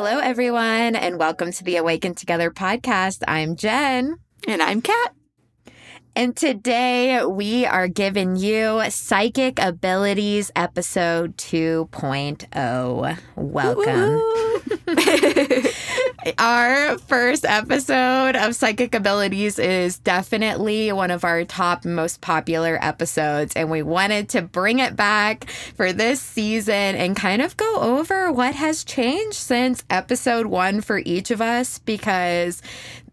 Hello, everyone, and welcome to the Awaken Together podcast. I'm Jenn. And I'm Kat. And today we are giving you Psychic Abilities episode 2.0. Welcome. our first episode of Psychic Abilities is definitely one of our top most popular episodes. And we wanted to bring it back for this season and kind of go over what has changed since episode one for each of us because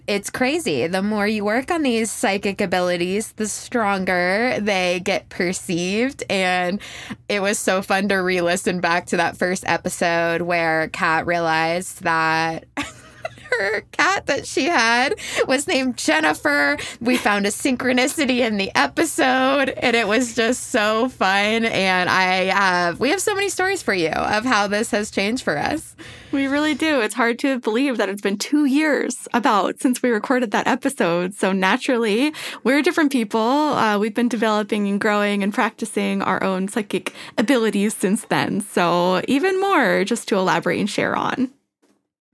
it's crazy. The more you work on these psychic abilities, the stronger they get perceived. And it was so fun to re listen back to that first episode where Kat realized that. her cat that she had was named Jennifer. We found a synchronicity in the episode, and it was just so fun. And I have, we have so many stories for you of how this has changed for us. We really do. It's hard to believe that it's been two years about since we recorded that episode. So naturally, we're different people. Uh, we've been developing and growing and practicing our own psychic abilities since then. So even more just to elaborate and share on.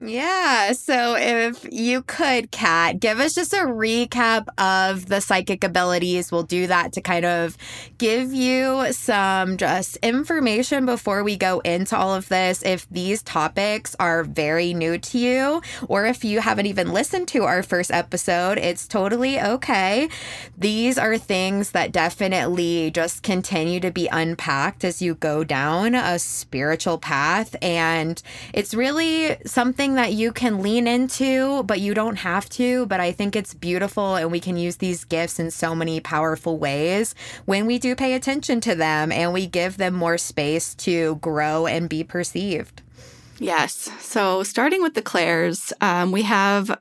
Yeah. So if you could, Kat, give us just a recap of the psychic abilities. We'll do that to kind of give you some just information before we go into all of this. If these topics are very new to you, or if you haven't even listened to our first episode, it's totally okay. These are things that definitely just continue to be unpacked as you go down a spiritual path. And it's really something something that you can lean into, but you don't have to. But I think it's beautiful, and we can use these gifts in so many powerful ways when we do pay attention to them and we give them more space to grow and be perceived. Yes. So, starting with the Claires, um, we have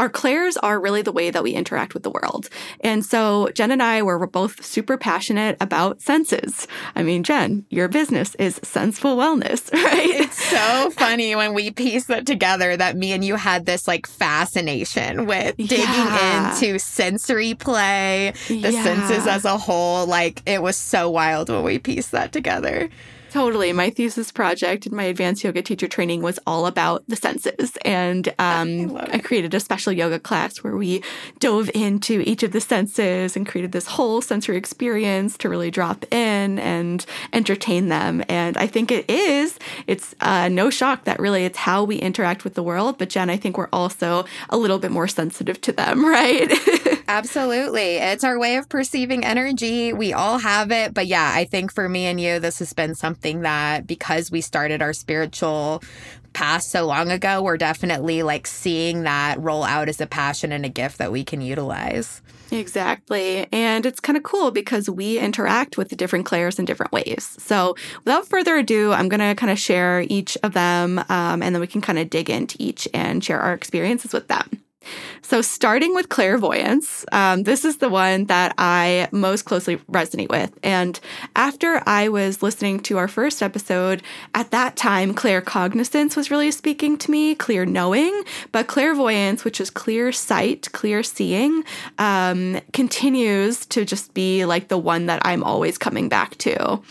our clairs are really the way that we interact with the world. And so Jenn and I were both super passionate about senses. I mean, Jenn, your business is Senseful Wellness, right? It's so funny when we piece that together that me and you had this like fascination with digging yeah. into sensory play, the yeah. senses as a whole. Like it was so wild when we pieced that together. Totally. My thesis project in my advanced yoga teacher training was all about the senses. And um, I, I, created a special yoga class where we dove into each of the senses and created this whole sensory experience to really drop in and entertain them. And I think it is, it's uh, no shock that really it's how we interact with the world. But Jenn, I think we're also a little bit more sensitive to them, right? Absolutely. It's our way of perceiving energy. We all have it. But yeah, I think for me and you, this has been something that because we started our spiritual path so long ago, we're definitely like seeing that roll out as a passion and a gift that we can utilize. Exactly. And it's kind of cool because we interact with the different clairs in different ways. So, without further ado, I'm going to kind of share each of them um, and then we can kind of dig into each and share our experiences with them. So, starting with clairvoyance, um, this is the one that I most closely resonate with. And after I was listening to our first episode, at that time, claircognizance was really speaking to me, clear knowing, but clairvoyance, which is clear sight, clear seeing, um, continues to just be like the one that I'm always coming back to.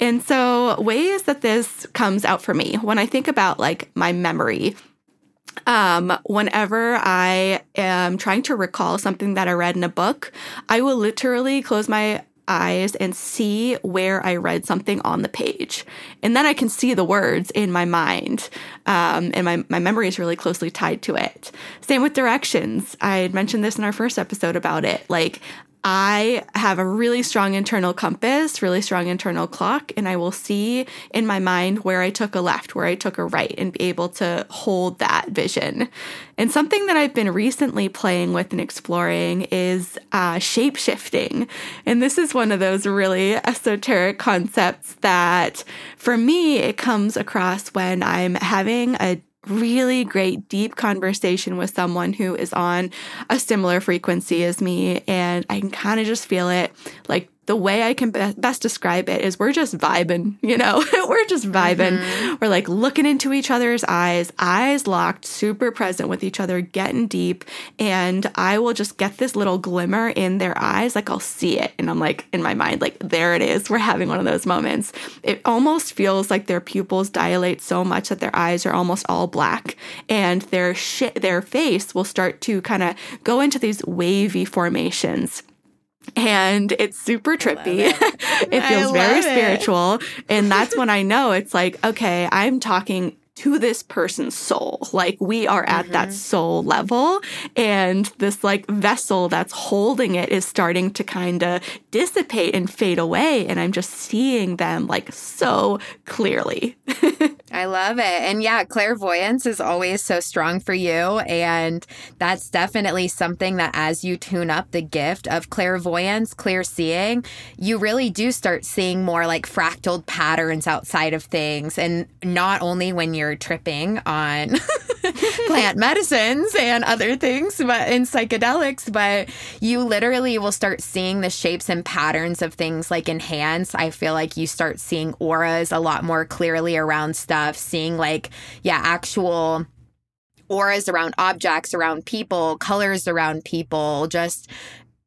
And so, ways that this comes out for me, when I think about like my memory, um, whenever I am trying to recall something that I read in a book, I will literally close my eyes and see where I read something on the page. And then I can see the words in my mind. Um, and my, my memory is really closely tied to it. Same with directions. I mentioned this in our first episode about it. Like, I have a really strong internal compass, really strong internal clock, and I will see in my mind where I took a left, where I took a right, and be able to hold that vision. And something that I've been recently playing with and exploring is uh, shape shifting. And this is one of those really esoteric concepts that for me, it comes across when I'm having a really great, deep conversation with someone who is on a similar frequency as me. And I can kind of just feel it like the way I can be- best describe it is we're just vibing, you know, we're just vibing. Mm-hmm. We're like looking into each other's eyes, eyes locked, super present with each other, getting deep. And I will just get this little glimmer in their eyes. Like I'll see it. And I'm like, in my mind, like, there it is. We're having one of those moments. It almost feels like their pupils dilate so much that their eyes are almost all black and their sh- their face will start to kind of go into these wavy formations and it's super trippy. It. it. feels very spiritual. And that's when I know it's like, okay, I'm talking to this person's soul. Like we are at mm-hmm. that soul level and this like vessel that's holding it is starting to kind of dissipate and fade away and I'm just seeing them like so clearly. I love it. And yeah, clairvoyance is always so strong for you and that's definitely something that as you tune up the gift of clairvoyance, clear seeing, you really do start seeing more like fractaled patterns outside of things and not only when you're tripping on plant medicines and other things, but in psychedelics, but you literally will start seeing the shapes and patterns of things like in hands. I feel like you start seeing auras a lot more clearly around stuff, seeing like, yeah, actual auras around objects, around people, colors around people, just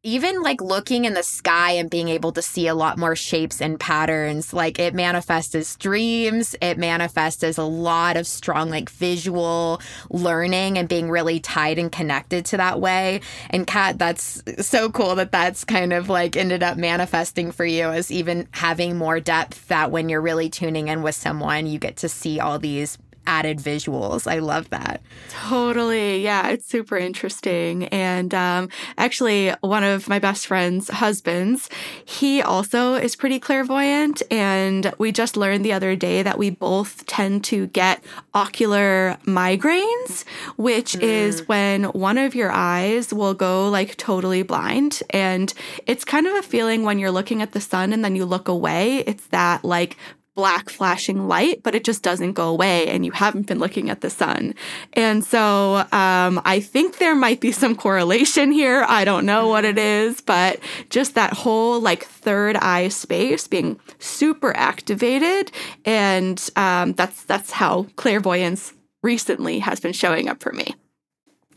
even like looking in the sky and being able to see a lot more shapes and patterns like it manifests as dreams it manifests as a lot of strong like visual learning and being really tied and connected to that way. And kat that's so cool that that's kind of like ended up manifesting for you as even having more depth that when you're really tuning in with someone you get to see all these added visuals. I love that. Totally. Yeah, it's super interesting. And um, actually, one of my best friend's husbands, he also is pretty clairvoyant. And we just learned the other day that we both tend to get ocular migraines, which mm. is when one of your eyes will go like totally blind. And it's kind of a feeling when you're looking at the sun and then you look away. It's that like black flashing light, but it just doesn't go away and you haven't been looking at the sun. And so um, I think there might be some correlation here. I don't know what it is, but just that whole like third eye space being super activated. And um, that's, that's how clairvoyance recently has been showing up for me.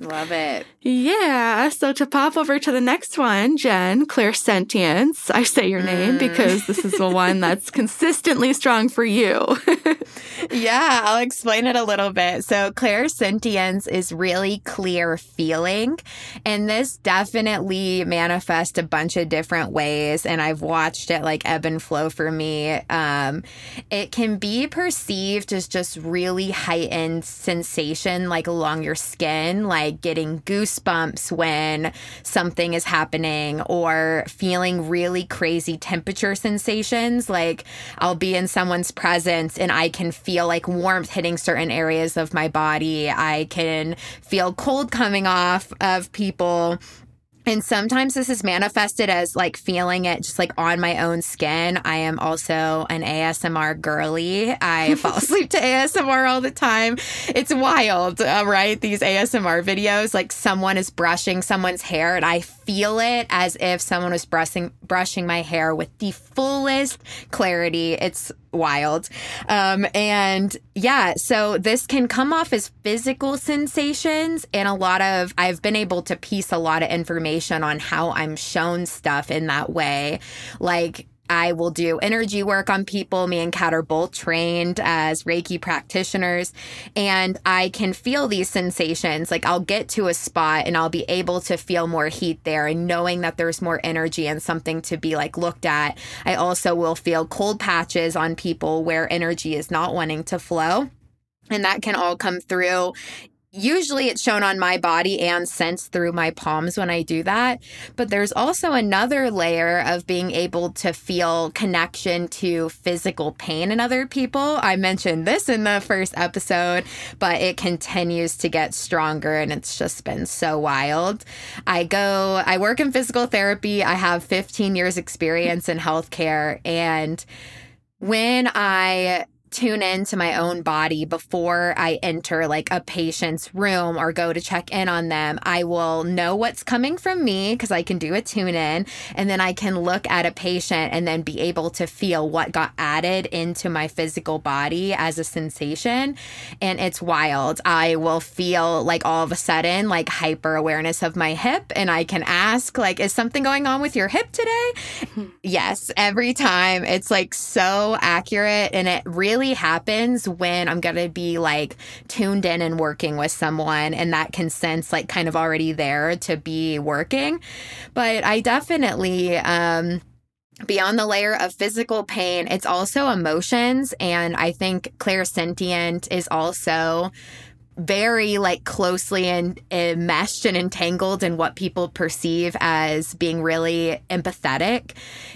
Love it. Yeah. So to pop over to the next one, Jenn, clairsentience. I say your name mm. because this is the one that's consistently strong for you. yeah, I'll explain it a little bit. So clairsentience is really clear feeling. And this definitely manifests a bunch of different ways. And I've watched it like ebb and flow for me. Um, it can be perceived as just really heightened sensation, like along your skin, like like getting goosebumps when something is happening or feeling really crazy temperature sensations. Like I'll be in someone's presence and I can feel like warmth hitting certain areas of my body. I can feel cold coming off of people and sometimes this is manifested as like feeling it just like on my own skin. I am also an ASMR girly. I fall asleep to ASMR all the time. It's wild, uh, right? These ASMR videos, like someone is brushing someone's hair, and I feel it as if someone was brushing brushing my hair with the fullest clarity. It's wild. Um, and yeah, so this can come off as physical sensations, and a lot of I've been able to piece a lot of information on how I'm shown stuff in that way. Like I will do energy work on people. Me and Kat are both trained as Reiki practitioners, and I can feel these sensations. Like I'll get to a spot and I'll be able to feel more heat there, and knowing that there's more energy and something to be like looked at. I also will feel cold patches on people where energy is not wanting to flow. And that can all come through usually it's shown on my body and sensed through my palms when I do that. But there's also another layer of being able to feel connection to physical pain in other people. I mentioned this in the first episode, but it continues to get stronger and it's just been so wild. I go, I work in physical therapy. I have 15 years experience in healthcare and when I tune into my own body before I enter like a patient's room or go to check in on them, I will know what's coming from me because I can do a tune in and then I can look at a patient and then be able to feel what got added into my physical body as a sensation. And it's wild. I will feel like all of a sudden like hyper awareness of my hip and I can ask like is something going on with your hip today? Hmm. yes, every time it's like so accurate and it really happens when I'm going to be like tuned in and working with someone and that consent's like kind of already there to be working. But I definitely, um, beyond the layer of physical pain, it's also emotions. And I think clairsentient is also very like closely and enmeshed and entangled in what people perceive as being really empathetic.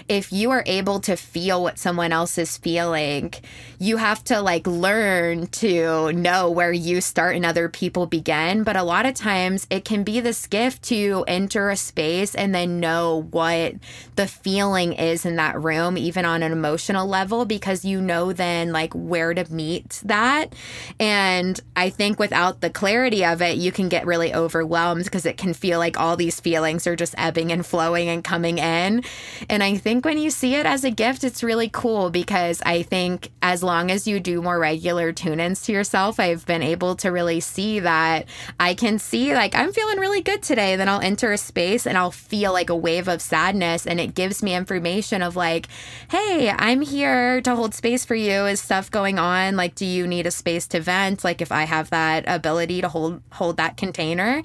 If you are able to feel what someone else is feeling, you have to like learn to know where you start and other people begin. But a lot of times it can be this gift to enter a space and then know what the feeling is in that room, even on an emotional level, because you know then like where to meet that. And I think without the clarity of it, you can get really overwhelmed because it can feel like all these feelings are just ebbing and flowing and coming in. And I think when you see it as a gift, it's really cool because I think as long as you do more regular tune ins to yourself, I've been able to really see that I can see, like, I'm feeling really good today. Then I'll enter a space and I'll feel like a wave of sadness. And it gives me information of, like, hey, I'm here to hold space for you. Is stuff going on? Like, do you need a space to vent? Like, if I have that ability to hold hold that container.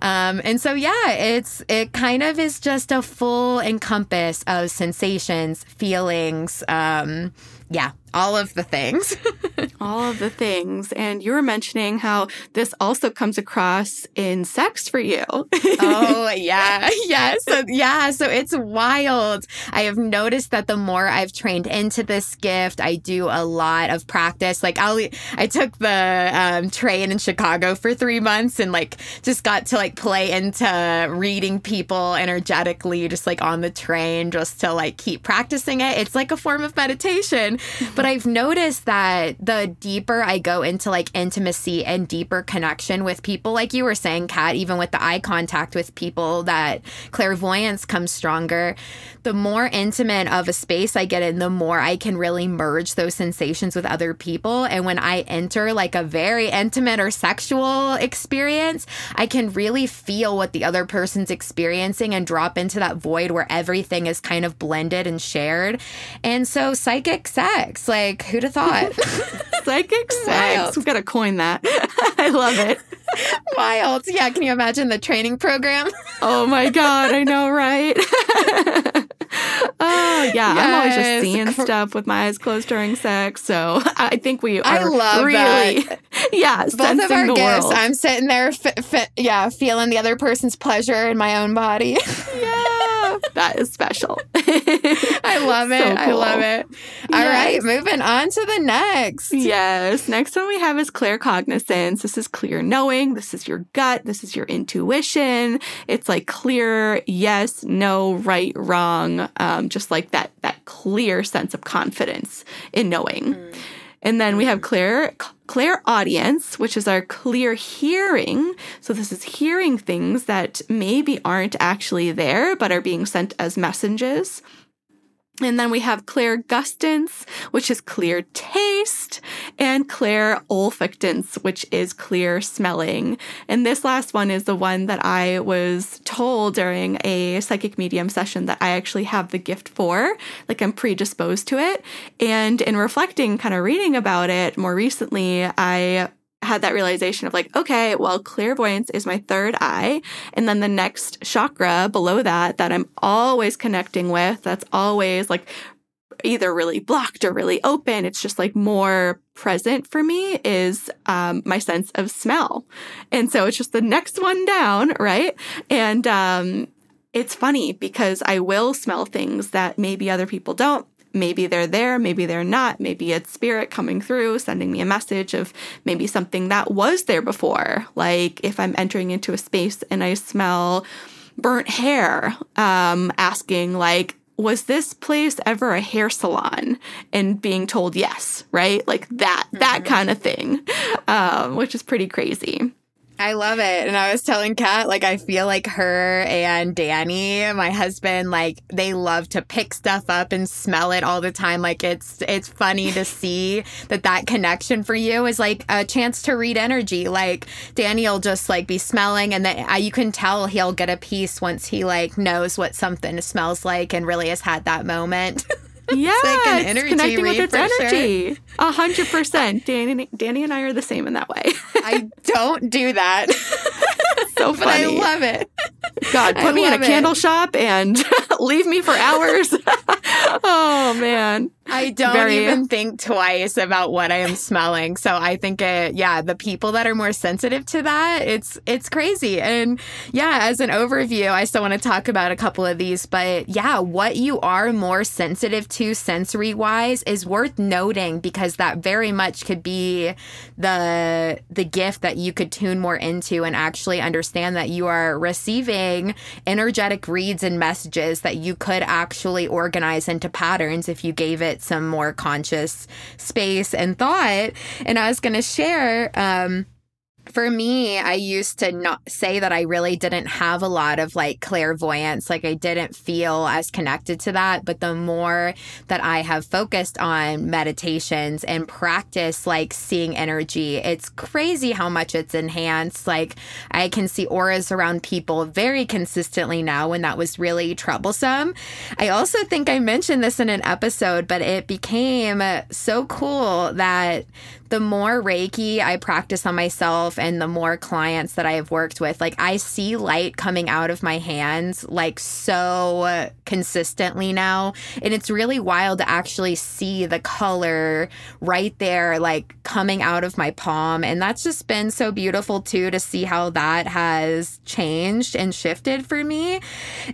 Um, and so yeah, it's it kind of is just a full encompass of sensations, feelings, um, yeah, all of the things. all of the things. And you were mentioning how this also comes across in sex for you. oh, yeah. Yeah. So, yeah. So it's wild. I have noticed that the more I've trained into this gift, I do a lot of practice. Like, I'll, I took the um, train in Chicago for three months and like just got to like play into reading people energetically, just like on the train, just to like keep practicing it. It's like a form of meditation but I've noticed that the deeper I go into like intimacy and deeper connection with people, like you were saying, Kat, even with the eye contact with people, that clairvoyance comes stronger. The more intimate of a space I get in, the more I can really merge those sensations with other people. And when I enter like a very intimate or sexual experience, I can really feel what the other person's experiencing and drop into that void where everything is kind of blended and shared. And so, psychic sex, like, who'd have thought? Psychic sex. We've got to coin that. I love it. Wild. Yeah. Can you imagine the training program? oh my God. I know, right? oh, yeah. Yes. I'm always just seeing stuff with my eyes closed during sex. So I think we I love really, that. yeah, both of our gifts. World. I'm sitting there, f- f- yeah, feeling the other person's pleasure in my own body. yeah. that is special. I love it. So cool. I love it. All yes. right, moving on to the next. Yes. Next one we have is claircognizance. This is clear knowing. This is your gut. This is your intuition. It's like clear yes, no, right, wrong. Um, just like that that clear sense of confidence in knowing. Mm. And then we have clear clairaudience, which is our clear hearing. So this is hearing things that maybe aren't actually there but are being sent as messages. And then we have clairgustance, which is clear taste, and clairolfactance, which is clear smelling. And this last one is the one that I was told during a psychic medium session that I actually have the gift for. Like I'm predisposed to it. And in reflecting, kind of reading about it more recently, I had that realization of like, okay, well, clairvoyance is my third eye. And then the next chakra below that, that I'm always connecting with, that's always like either really blocked or really open. It's just like more present for me is um, my sense of smell. And so it's just the next one down, right? And um, it's funny because I will smell things that maybe other people don't maybe they're there, maybe they're not. Maybe it's spirit coming through, sending me a message of maybe something that was there before. Like if I'm entering into a space and I smell burnt hair, um, asking like, was this place ever a hair salon? And being told yes, right? Like that, mm-hmm. that kind of thing, um, which is pretty crazy. I love it. And I was telling Kat, like, I feel like her and Danny, my husband, like, they love to pick stuff up and smell it all the time. Like, it's, it's funny to see that that connection for you is like a chance to read energy. Like, Danny will just like be smelling and then you can tell he'll get a piece once he like knows what something smells like and really has had that moment. Yeah, like it's connecting with its energy. A hundred percent. Danny, Danny and I are the same in that way. I don't do that. so funny. But I love it. God, put I me in a it. candle shop and leave me for hours. oh man. I don't Very... even think twice about what I am smelling. So I think it yeah, the people that are more sensitive to that, it's it's crazy. And yeah, as an overview, I still want to talk about a couple of these, but yeah, what you are more sensitive to sensory wise is worth noting because that very much could be the the gift that you could tune more into and actually understand that you are receiving energetic reads and messages that you could actually organize into patterns if you gave it some more conscious space and thought. And I was going to share, um, for me, I used to not say that I really didn't have a lot of like clairvoyance. Like I didn't feel as connected to that. But the more that I have focused on meditations and practice like seeing energy, it's crazy how much it's enhanced. Like I can see auras around people very consistently now when that was really troublesome. I also think I mentioned this in an episode, but it became so cool that the more Reiki I practice on myself and the more clients that I have worked with, like I see light coming out of my hands like so consistently now. And it's really wild to actually see the color right there, like coming out of my palm. And that's just been so beautiful too to see how that has changed and shifted for me.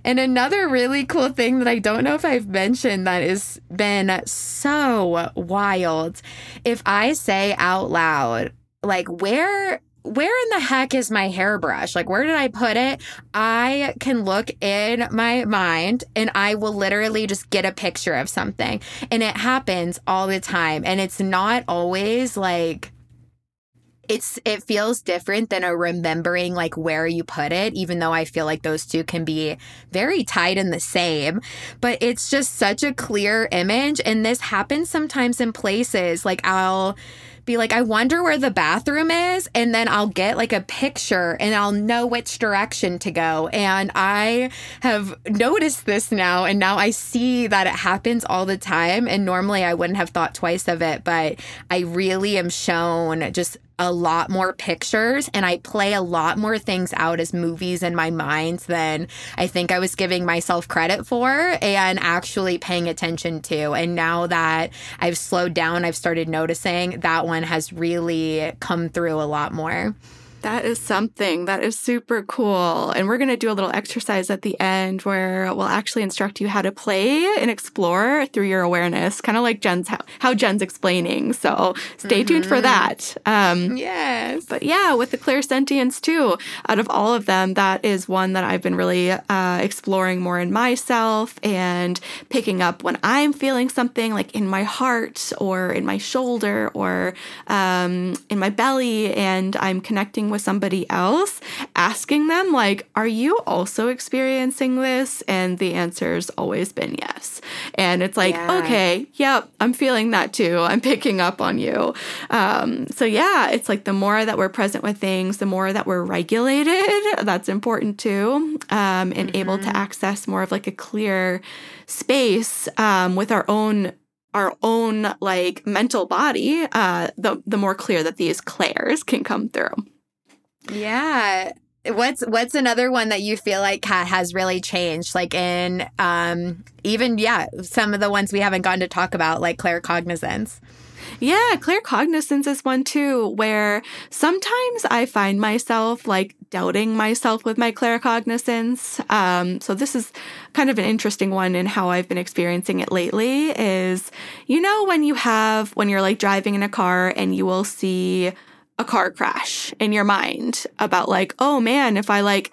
And another really cool thing that I don't know if I've mentioned that has been so wild. If I say, out loud, like, where where in the heck is my hairbrush? Like, where did I put it? I can look in my mind and I will literally just get a picture of something. And it happens all the time. And it's not always like, it's it feels different than a remembering like where you put it even though i feel like those two can be very tied in the same but it's just such a clear image and this happens sometimes in places like i'll be like, I wonder where the bathroom is. And then I'll get like a picture and I'll know which direction to go. And I have noticed this now. And now I see that it happens all the time. And normally I wouldn't have thought twice of it, but I really am shown just a lot more pictures and I play a lot more things out as movies in my mind than I think I was giving myself credit for and actually paying attention to. And now that I've slowed down, I've started noticing that one has really come through a lot more. That is something that is super cool. And we're going to do a little exercise at the end where we'll actually instruct you how to play and explore through your awareness, kind of like Jenn's how, how Jenn's explaining. So stay mm-hmm. tuned for mm-hmm. that. Um, yes. But yeah, with the clairsentience too, out of all of them, that is one that I've been really uh, exploring more in myself and picking up when I'm feeling something like in my heart or in my shoulder or um, in my belly, and I'm connecting with somebody else, asking them, like, are you also experiencing this? And the answer's always been yes. And it's like, yeah. okay, yep, I'm feeling that too. I'm picking up on you. Um, so, yeah, it's like the more that we're present with things, the more that we're regulated. That's important too. Um, and mm-hmm. able to mm-hmm. access more of like a clear space um, with our own our own like mental body, uh, the the more clear that these clairs can come through. Yeah. What's what's another one that you feel like has really changed? Like in um even yeah, some of the ones we haven't gotten to talk about, like claircognizance. Yeah, claircognizance is one too, where sometimes I find myself like doubting myself with my claircognizance. Um, so this is kind of an interesting one in how I've been experiencing it lately. Is you know when you have when you're like driving in a car and you will see a car crash in your mind about like, oh man, if I like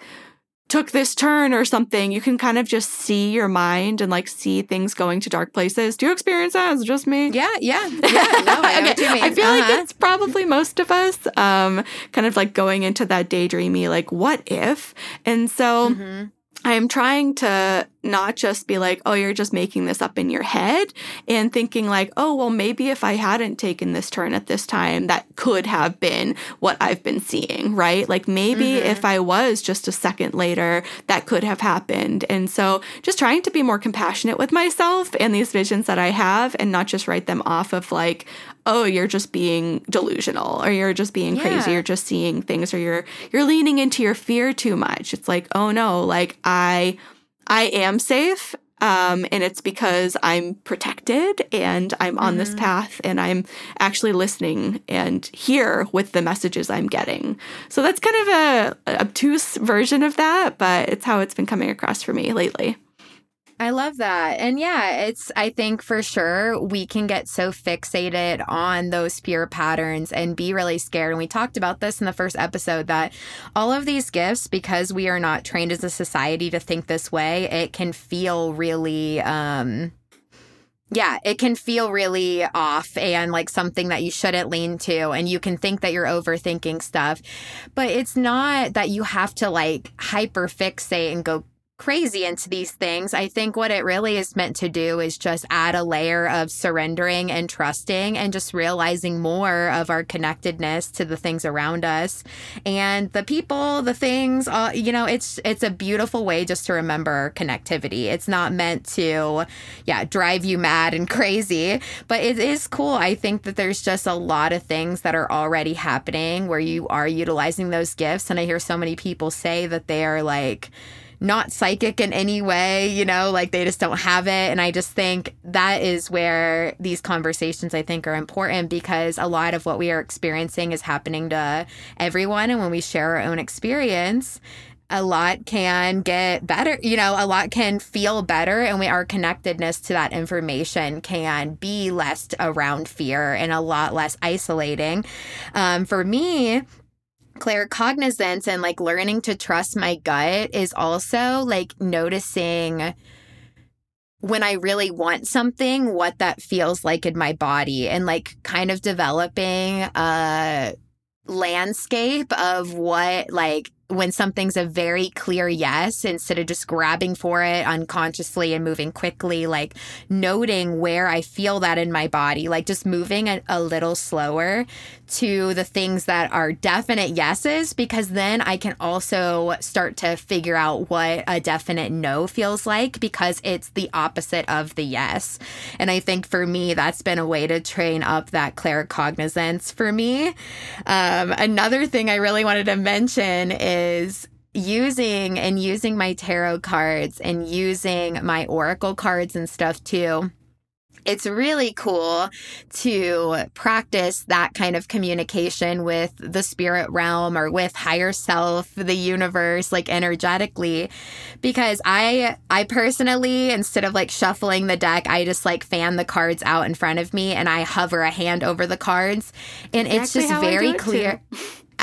took this turn or something, you can kind of just see your mind and like see things going to dark places. Do you experience that? Is it just me? Yeah, yeah, yeah. No, I, okay. I feel uh-huh. like it's probably most of us, um, kind of like going into that daydreamy, like, what if? And so. Mm-hmm. I am trying to not just be like, oh, you're just making this up in your head and thinking like, oh, well, maybe if I hadn't taken this turn at this time, that could have been what I've been seeing, right? Like maybe mm-hmm. if I was just a second later, that could have happened. And so just trying to be more compassionate with myself and these visions that I have and not just write them off of like, oh, you're just being delusional or you're just being yeah. crazy, you're just seeing things or you're you're leaning into your fear too much. It's like, oh no, like I I am safe. Um, and it's because I'm protected and I'm on mm-hmm. this path and I'm actually listening and here with the messages I'm getting. So that's kind of a, a obtuse version of that, but it's how it's been coming across for me lately. I love that. And yeah, it's, I think for sure we can get so fixated on those fear patterns and be really scared. And we talked about this in the first episode that all of these gifts, because we are not trained as a society to think this way, it can feel really, um, yeah, it can feel really off and like something that you shouldn't lean to. And you can think that you're overthinking stuff. But it's not that you have to like hyper fixate and go crazy into these things. I think what it really is meant to do is just add a layer of surrendering and trusting and just realizing more of our connectedness to the things around us and the people, the things, uh, you know, it's it's a beautiful way just to remember connectivity. It's not meant to yeah, drive you mad and crazy, but it is cool. I think that there's just a lot of things that are already happening where you are utilizing those gifts and I hear so many people say that they are like not psychic in any way, you know, like they just don't have it. And I just think that is where these conversations I think are important because a lot of what we are experiencing is happening to everyone. And when we share our own experience, a lot can get better, you know, a lot can feel better. And we, our connectedness to that information can be less around fear and a lot less isolating. Um, for me, claircognizance and like learning to trust my gut is also like noticing when I really want something, what that feels like in my body and like kind of developing a landscape of what like when something's a very clear yes, instead of just grabbing for it unconsciously and moving quickly, like noting where I feel that in my body, like just moving a, a little slower to the things that are definite yeses, because then I can also start to figure out what a definite no feels like because it's the opposite of the yes. And I think for me, that's been a way to train up that claircognizance for me. Um, another thing I really wanted to mention is is using and using my tarot cards and using my oracle cards and stuff too it's really cool to practice that kind of communication with the spirit realm or with higher self the universe like energetically. Because i i personally instead of like shuffling the deck i just like fan the cards out in front of me and i hover a hand over the cards. And exactly it's just very clear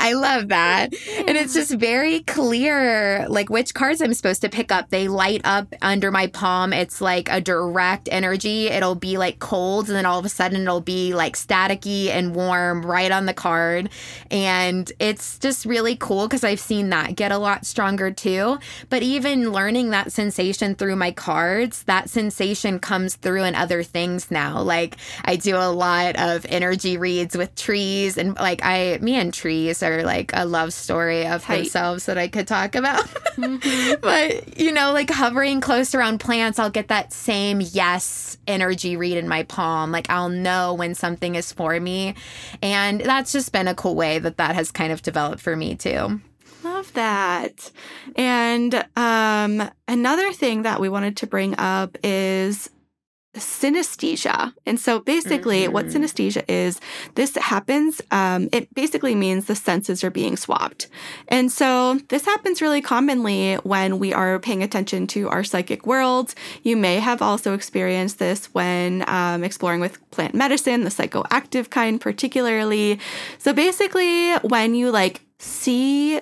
I love that. And it's just very clear, like which cards I'm supposed to pick up. They light up under my palm. It's like a direct energy. It'll be like cold, and then all of a sudden it'll be like staticky and warm right on the card. And it's just really cool because I've seen that get a lot stronger too. But even learning that sensation through my cards, that sensation comes through in other things now. Like I do a lot of energy reads with trees, and like I, me and trees are like a love story of Tight. themselves that I could talk about. mm-hmm. But, you know, like hovering close around plants, I'll get that same yes energy read in my palm. Like I'll know when something is for me. And that's just been a cool way that that has kind of developed for me too. Love that. And um, another thing that we wanted to bring up is synesthesia. And so basically, mm-hmm. what synesthesia is, this happens, um, it basically means the senses are being swapped. And so this happens really commonly when we are paying attention to our psychic world. You may have also experienced this when um, exploring with plant medicine, the psychoactive kind particularly. So basically, when you like see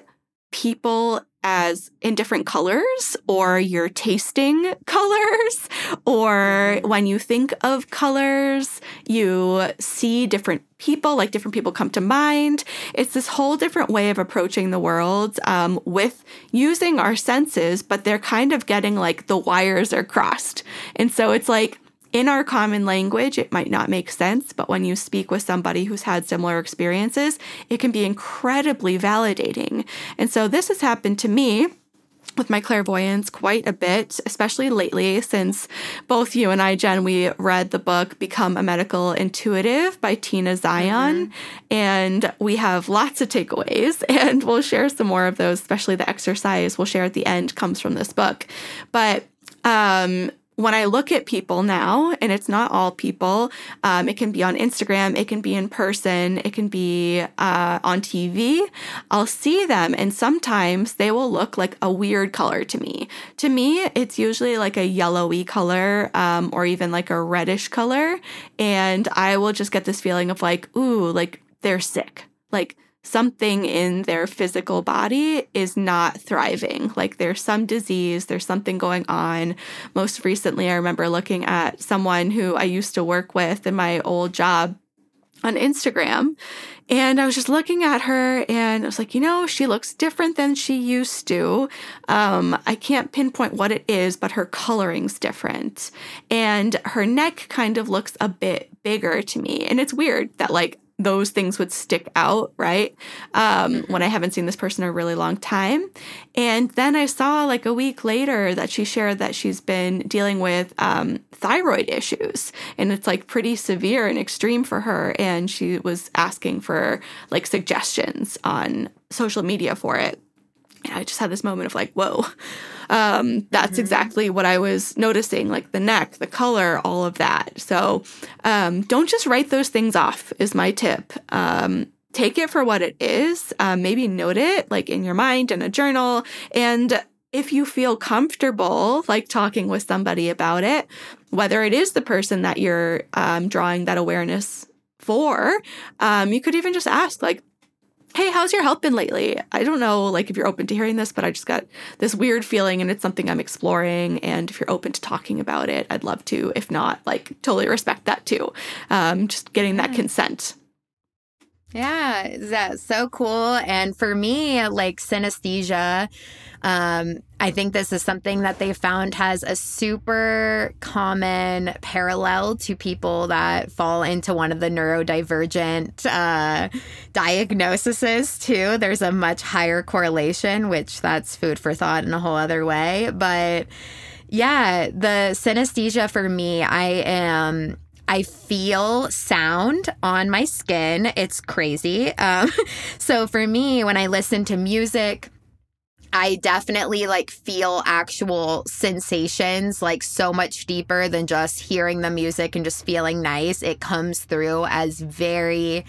people as in different colors or you're tasting colors or when you think of colors you see different people like different people come to mind. It's this whole different way of approaching the world um, with using our senses but they're kind of getting like the wires are crossed. And so it's like in our common language, it might not make sense, but when you speak with somebody who's had similar experiences, it can be incredibly validating. And so this has happened to me with my clairvoyance quite a bit, especially lately, since both you and I, Jenn, we read the book Become a Medical Intuitive by Tina Zion. Mm-hmm. And we have lots of takeaways, and we'll share some more of those, especially the exercise we'll share at the end comes from this book. But um, when I look at people now, and it's not all people, um, it can be on Instagram, it can be in person, it can be uh, on TV, I'll see them, and sometimes they will look like a weird color to me. To me, it's usually like a yellowy color um, or even like a reddish color, and I will just get this feeling of like, ooh, like they're sick. Like, something in their physical body is not thriving. Like there's some disease, there's something going on. Most recently, I remember looking at someone who I used to work with in my old job on Instagram. And I was just looking at her and I was like, you know, she looks different than she used to. Um, I can't pinpoint what it is, but her coloring's different. And her neck kind of looks a bit bigger to me. And it's weird that, like, those things would stick out, right? Um, mm-hmm. When I haven't seen this person in a really long time. And then I saw like a week later that she shared that she's been dealing with um, thyroid issues and it's like pretty severe and extreme for her. And she was asking for like suggestions on social media for it. And I just had this moment of like, whoa, um, that's mm-hmm. exactly what I was noticing, like the neck, the color, all of that. So um, don't just write those things off, is my tip. Um, take it for what it is. Um, maybe note it like in your mind in a journal. And if you feel comfortable like talking with somebody about it, whether it is the person that you're um, drawing that awareness for, um, you could even just ask, like, hey, how's your health been lately? I don't know, like, if you're open to hearing this, but I just got this weird feeling and it's something I'm exploring. And if you're open to talking about it, I'd love to. If not, like, totally respect that too. Um, just getting that consent. Yeah, that's so cool. And for me, like synesthesia, um, I think this is something that they found has a super common parallel to people that fall into one of the neurodivergent uh, diagnoses, too. There's a much higher correlation, which that's food for thought in a whole other way. But yeah, the synesthesia for me, I am. I feel sound on my skin. It's crazy. Um, so for me, when I listen to music, I definitely like feel actual sensations like so much deeper than just hearing the music and just feeling nice. It comes through as very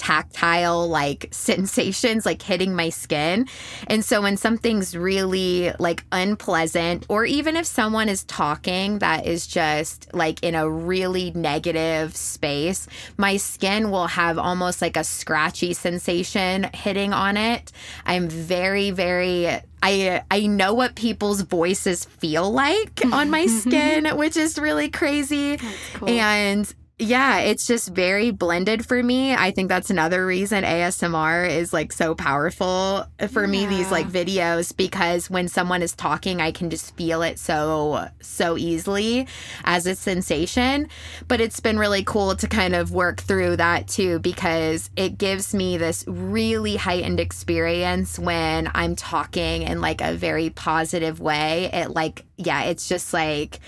tactile like sensations like hitting my skin. And so when something's really like unpleasant or even if someone is talking that is just like in a really negative space, my skin will have almost like a scratchy sensation hitting on it. I'm very very I I know what people's voices feel like on my skin, which is really crazy. Cool. And yeah, it's just very blended for me. I think that's another reason ASMR is like so powerful for yeah. me these like videos because when someone is talking, I can just feel it so so easily as a sensation. But it's been really cool to kind of work through that too because it gives me this really heightened experience when I'm talking in like a very positive way. It like yeah, it's just like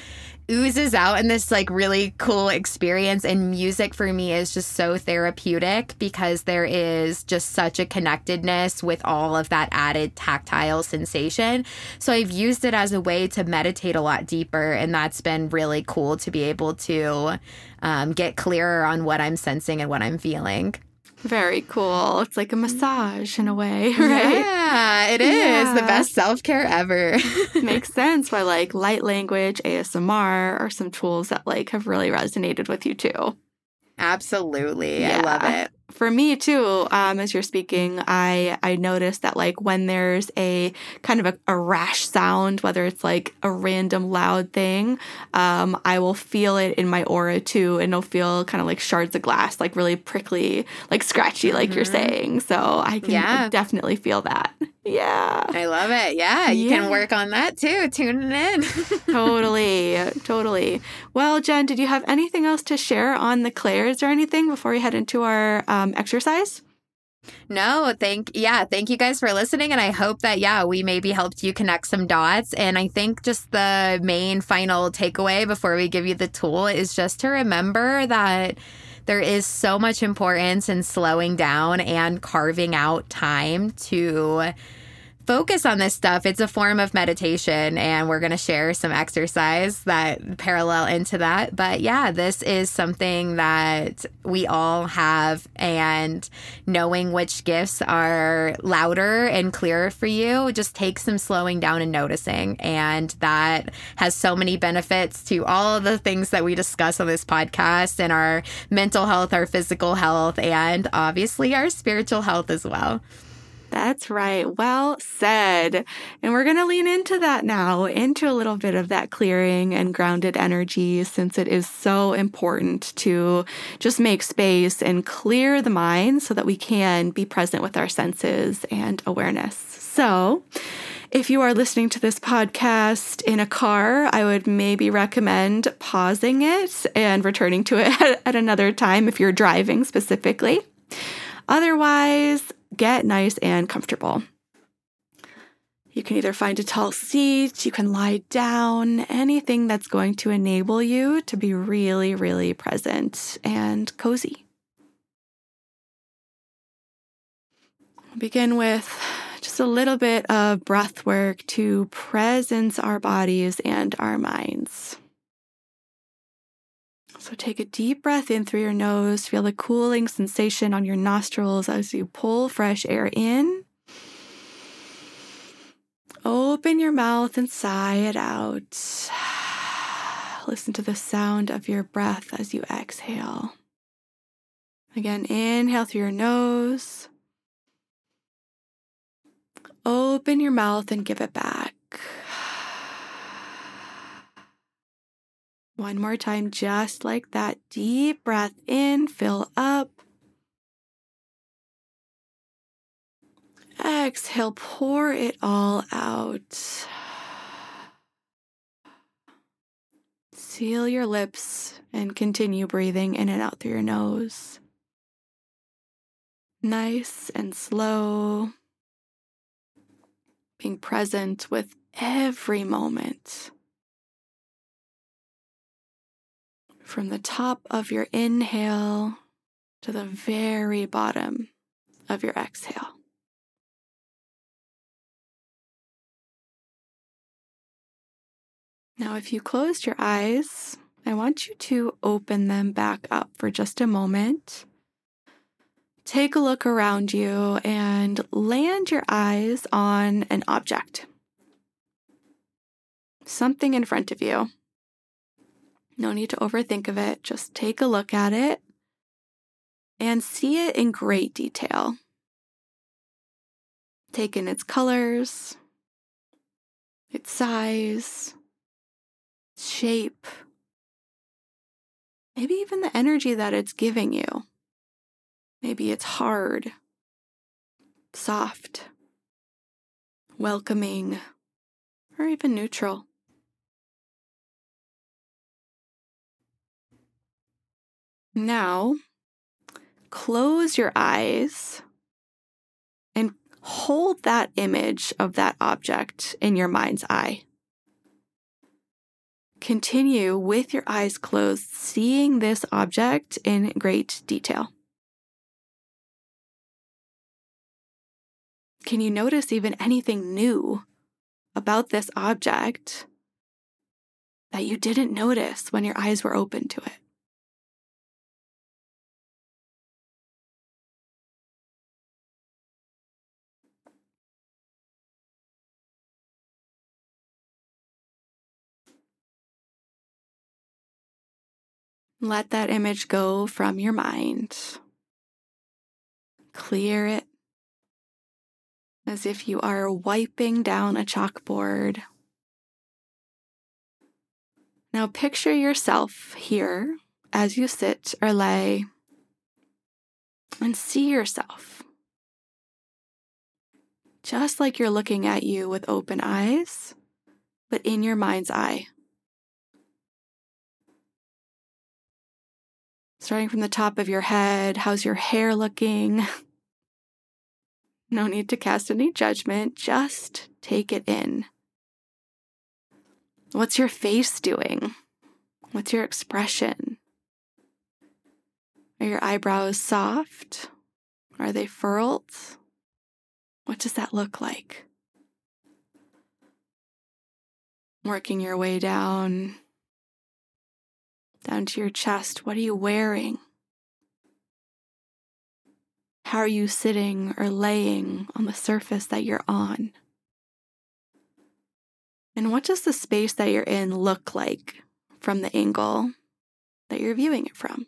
oozes out in this like really cool experience and music for me is just so therapeutic because there is just such a connectedness with all of that added tactile sensation. So i've used it as a way to meditate a lot deeper and that's been really cool to be able to um, get clearer on what i'm sensing and what i'm feeling very cool. It's like a massage in a way, right? Yeah, it is yeah. the best self care ever. Makes sense why like light language, ASMR are some tools that like have really resonated with you too. Absolutely. Yeah, I love it. For me too, um, as you're speaking, I I noticed that like when there's a kind of a, a rash sound, whether it's like a random loud thing, um, I will feel it in my aura too, and it'll feel kind of like shards of glass, like really prickly, like scratchy, like mm-hmm. you're saying. So I can yeah. definitely feel that. Yeah. I love it. Yeah. You yeah. can work on that too, tuning in. totally. Totally. Well, Jenn, did you have anything else to share on the clairs or anything before we head into our um, exercise? No, thank yeah, thank you guys for listening and I hope that yeah, we maybe helped you connect some dots and I think just the main final takeaway before we give you the tool is just to remember that there is so much importance in slowing down and carving out time to focus on this stuff, it's a form of meditation, and we're going to share some exercise that parallel into that. But yeah, this is something that we all have, and knowing which gifts are louder and clearer for you just takes some slowing down and noticing. And that has so many benefits to all of the things that we discuss on this podcast and our mental health, our physical health, and obviously our spiritual health as well. That's right. Well said. And we're going to lean into that now, into a little bit of that clearing and grounded energy, since it is so important to just make space and clear the mind so that we can be present with our senses and awareness. So, if you are listening to this podcast in a car, I would maybe recommend pausing it and returning to it at another time if you're driving specifically. Otherwise, get nice and comfortable. You can either find a tall seat, you can lie down, anything that's going to enable you to be really, really present and cozy. Begin with just a little bit of breath work to presence our bodies and our minds. So take a deep breath in through your nose. Feel the cooling sensation on your nostrils as you pull fresh air in. Open your mouth and sigh it out. Listen to the sound of your breath as you exhale. Again, inhale through your nose. Open your mouth and give it back. One more time, just like that. Deep breath in, fill up. Exhale, pour it all out. Seal your lips and continue breathing in and out through your nose. Nice and slow. Being present with every moment. From the top of your inhale to the very bottom of your exhale. Now, if you closed your eyes, I want you to open them back up for just a moment. Take a look around you and land your eyes on an object. Something in front of you. No need to overthink of it. Just take a look at it and see it in great detail. Take in its colors, its size, its shape, maybe even the energy that it's giving you. Maybe it's hard, soft, welcoming, or even neutral. Now, close your eyes and hold that image of that object in your mind's eye. Continue with your eyes closed, seeing this object in great detail. Can you notice even anything new about this object that you didn't notice when your eyes were open to it? Let that image go from your mind. Clear it as if you are wiping down a chalkboard. Now picture yourself here as you sit or lay and see yourself just like you're looking at you with open eyes, but in your mind's eye. Starting from the top of your head, how's your hair looking? No need to cast any judgment, just take it in. What's your face doing? What's your expression? Are your eyebrows soft? Are they furled? What does that look like? Working your way down, down to your chest. What are you wearing? How are you sitting or laying on the surface that you're on? And what does the space that you're in look like from the angle that you're viewing it from?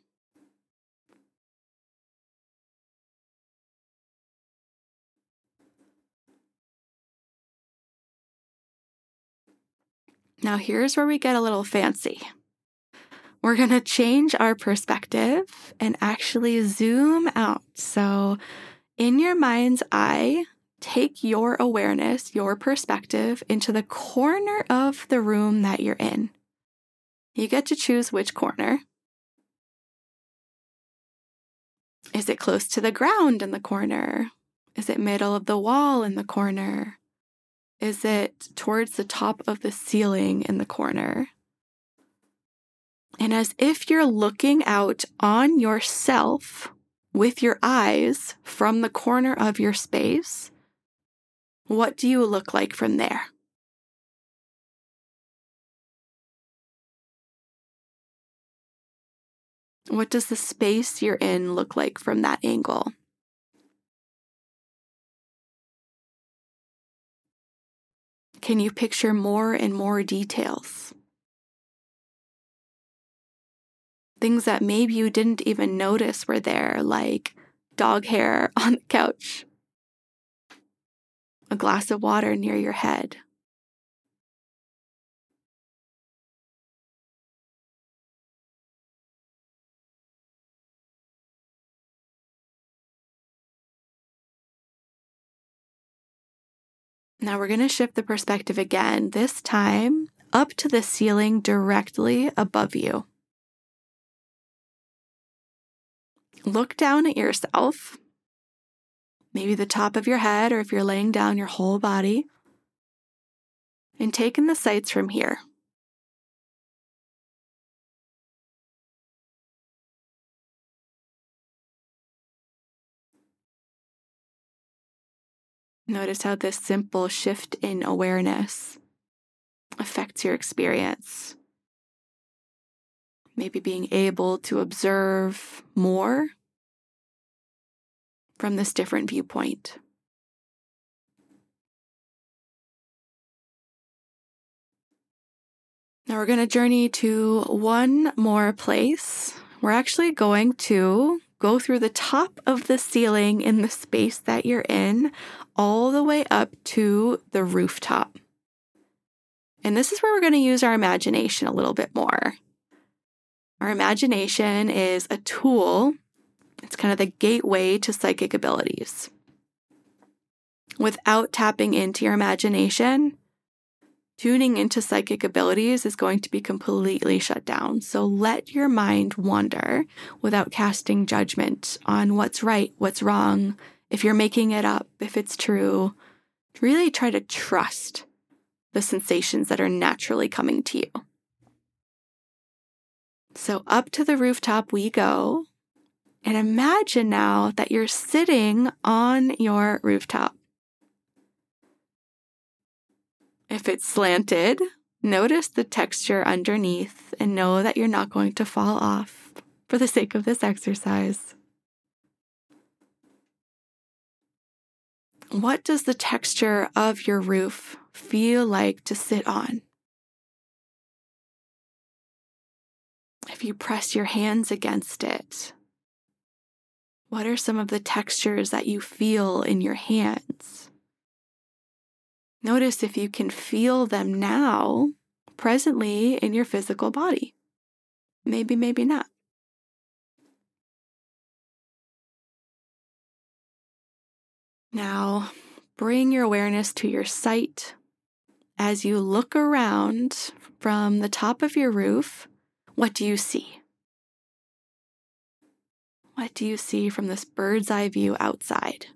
Now, here's where we get a little fancy we're going to change our perspective and actually zoom out. So, in your mind's eye, take your awareness, your perspective into the corner of the room that you're in. You get to choose which corner. Is it close to the ground in the corner? Is it middle of the wall in the corner? Is it towards the top of the ceiling in the corner? And as if you're looking out on yourself with your eyes from the corner of your space, what do you look like from there? What does the space you're in look like from that angle? Can you picture more and more details? Things that maybe you didn't even notice were there, like dog hair on the couch, a glass of water near your head. Now we're going to shift the perspective again, this time up to the ceiling directly above you. Look down at yourself, maybe the top of your head, or if you're laying down, your whole body, and take in the sights from here. Notice how this simple shift in awareness affects your experience maybe being able to observe more from this different viewpoint. Now we're going to journey to one more place. We're actually going to go through the top of the ceiling in the space that you're in, all the way up to the rooftop. And this is where we're going to use our imagination a little bit more. Our imagination is a tool, it's kind of the gateway to psychic abilities. Without tapping into your imagination, tuning into psychic abilities is going to be completely shut down. So let your mind wander without casting judgment on what's right, what's wrong, if you're making it up, if it's true. Really try to trust the sensations that are naturally coming to you. So up to the rooftop we go. And imagine now that you're sitting on your rooftop. If it's slanted, notice the texture underneath and know that you're not going to fall off for the sake of this exercise. What does the texture of your roof feel like to sit on? If you press your hands against it? What are some of the textures that you feel in your hands? Notice if you can feel them now, presently in your physical body. Maybe, maybe not. Now, bring your awareness to your sight as you look around from the top of your roof. What do you see? What do you see from this bird's eye view outside?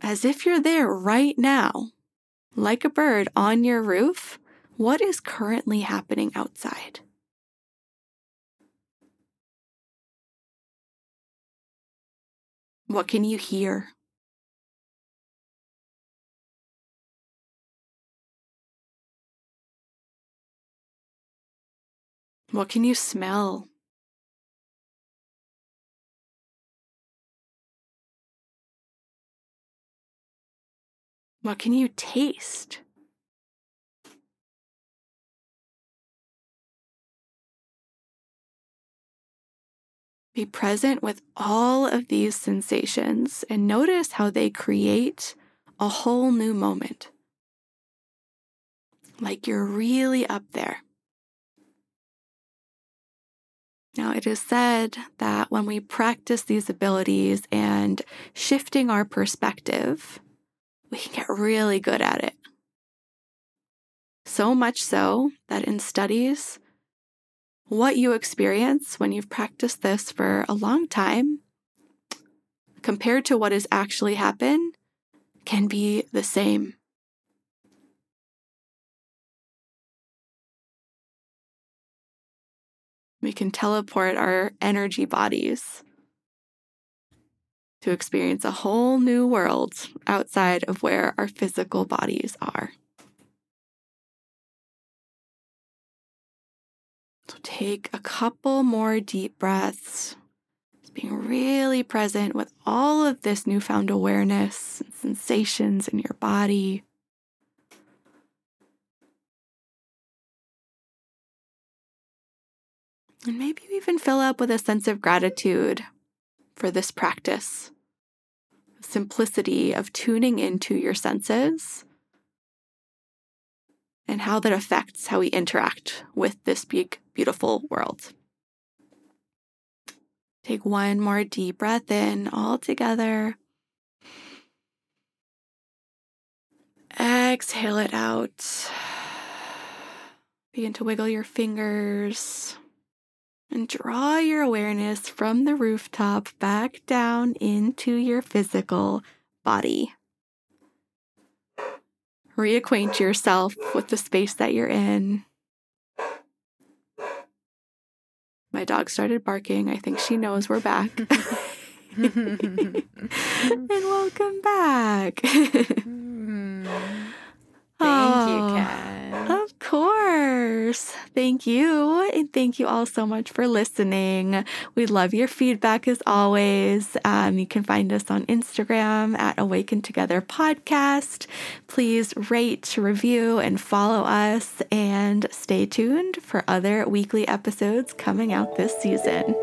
As if you're there right now, like a bird on your roof, what is currently happening outside? What can you hear? What can you smell? What can you taste? Be present with all of these sensations and notice how they create a whole new moment. Like you're really up there. Now, it is said that when we practice these abilities and shifting our perspective, we can get really good at it. So much so that in studies, what you experience when you've practiced this for a long time compared to what has actually happened can be the same. We can teleport our energy bodies to experience a whole new world outside of where our physical bodies are. So take a couple more deep breaths, just being really present with all of this newfound awareness and sensations in your body. And maybe you even fill up with a sense of gratitude for this practice. Simplicity of tuning into your senses and how that affects how we interact with this big, beautiful world. Take one more deep breath in all together. Exhale it out. Begin to wiggle your fingers and draw your awareness from the rooftop back down into your physical body reacquaint yourself with the space that you're in. My dog started barking. I think she knows we're back. and welcome back. Mm-hmm. Thank you, Kat. Of course. Thank you. And thank you all so much for listening. We love your feedback as always. Um, you can find us on Instagram at Awaken Together Podcast. Please rate, review, and follow us. And stay tuned for other weekly episodes coming out this season.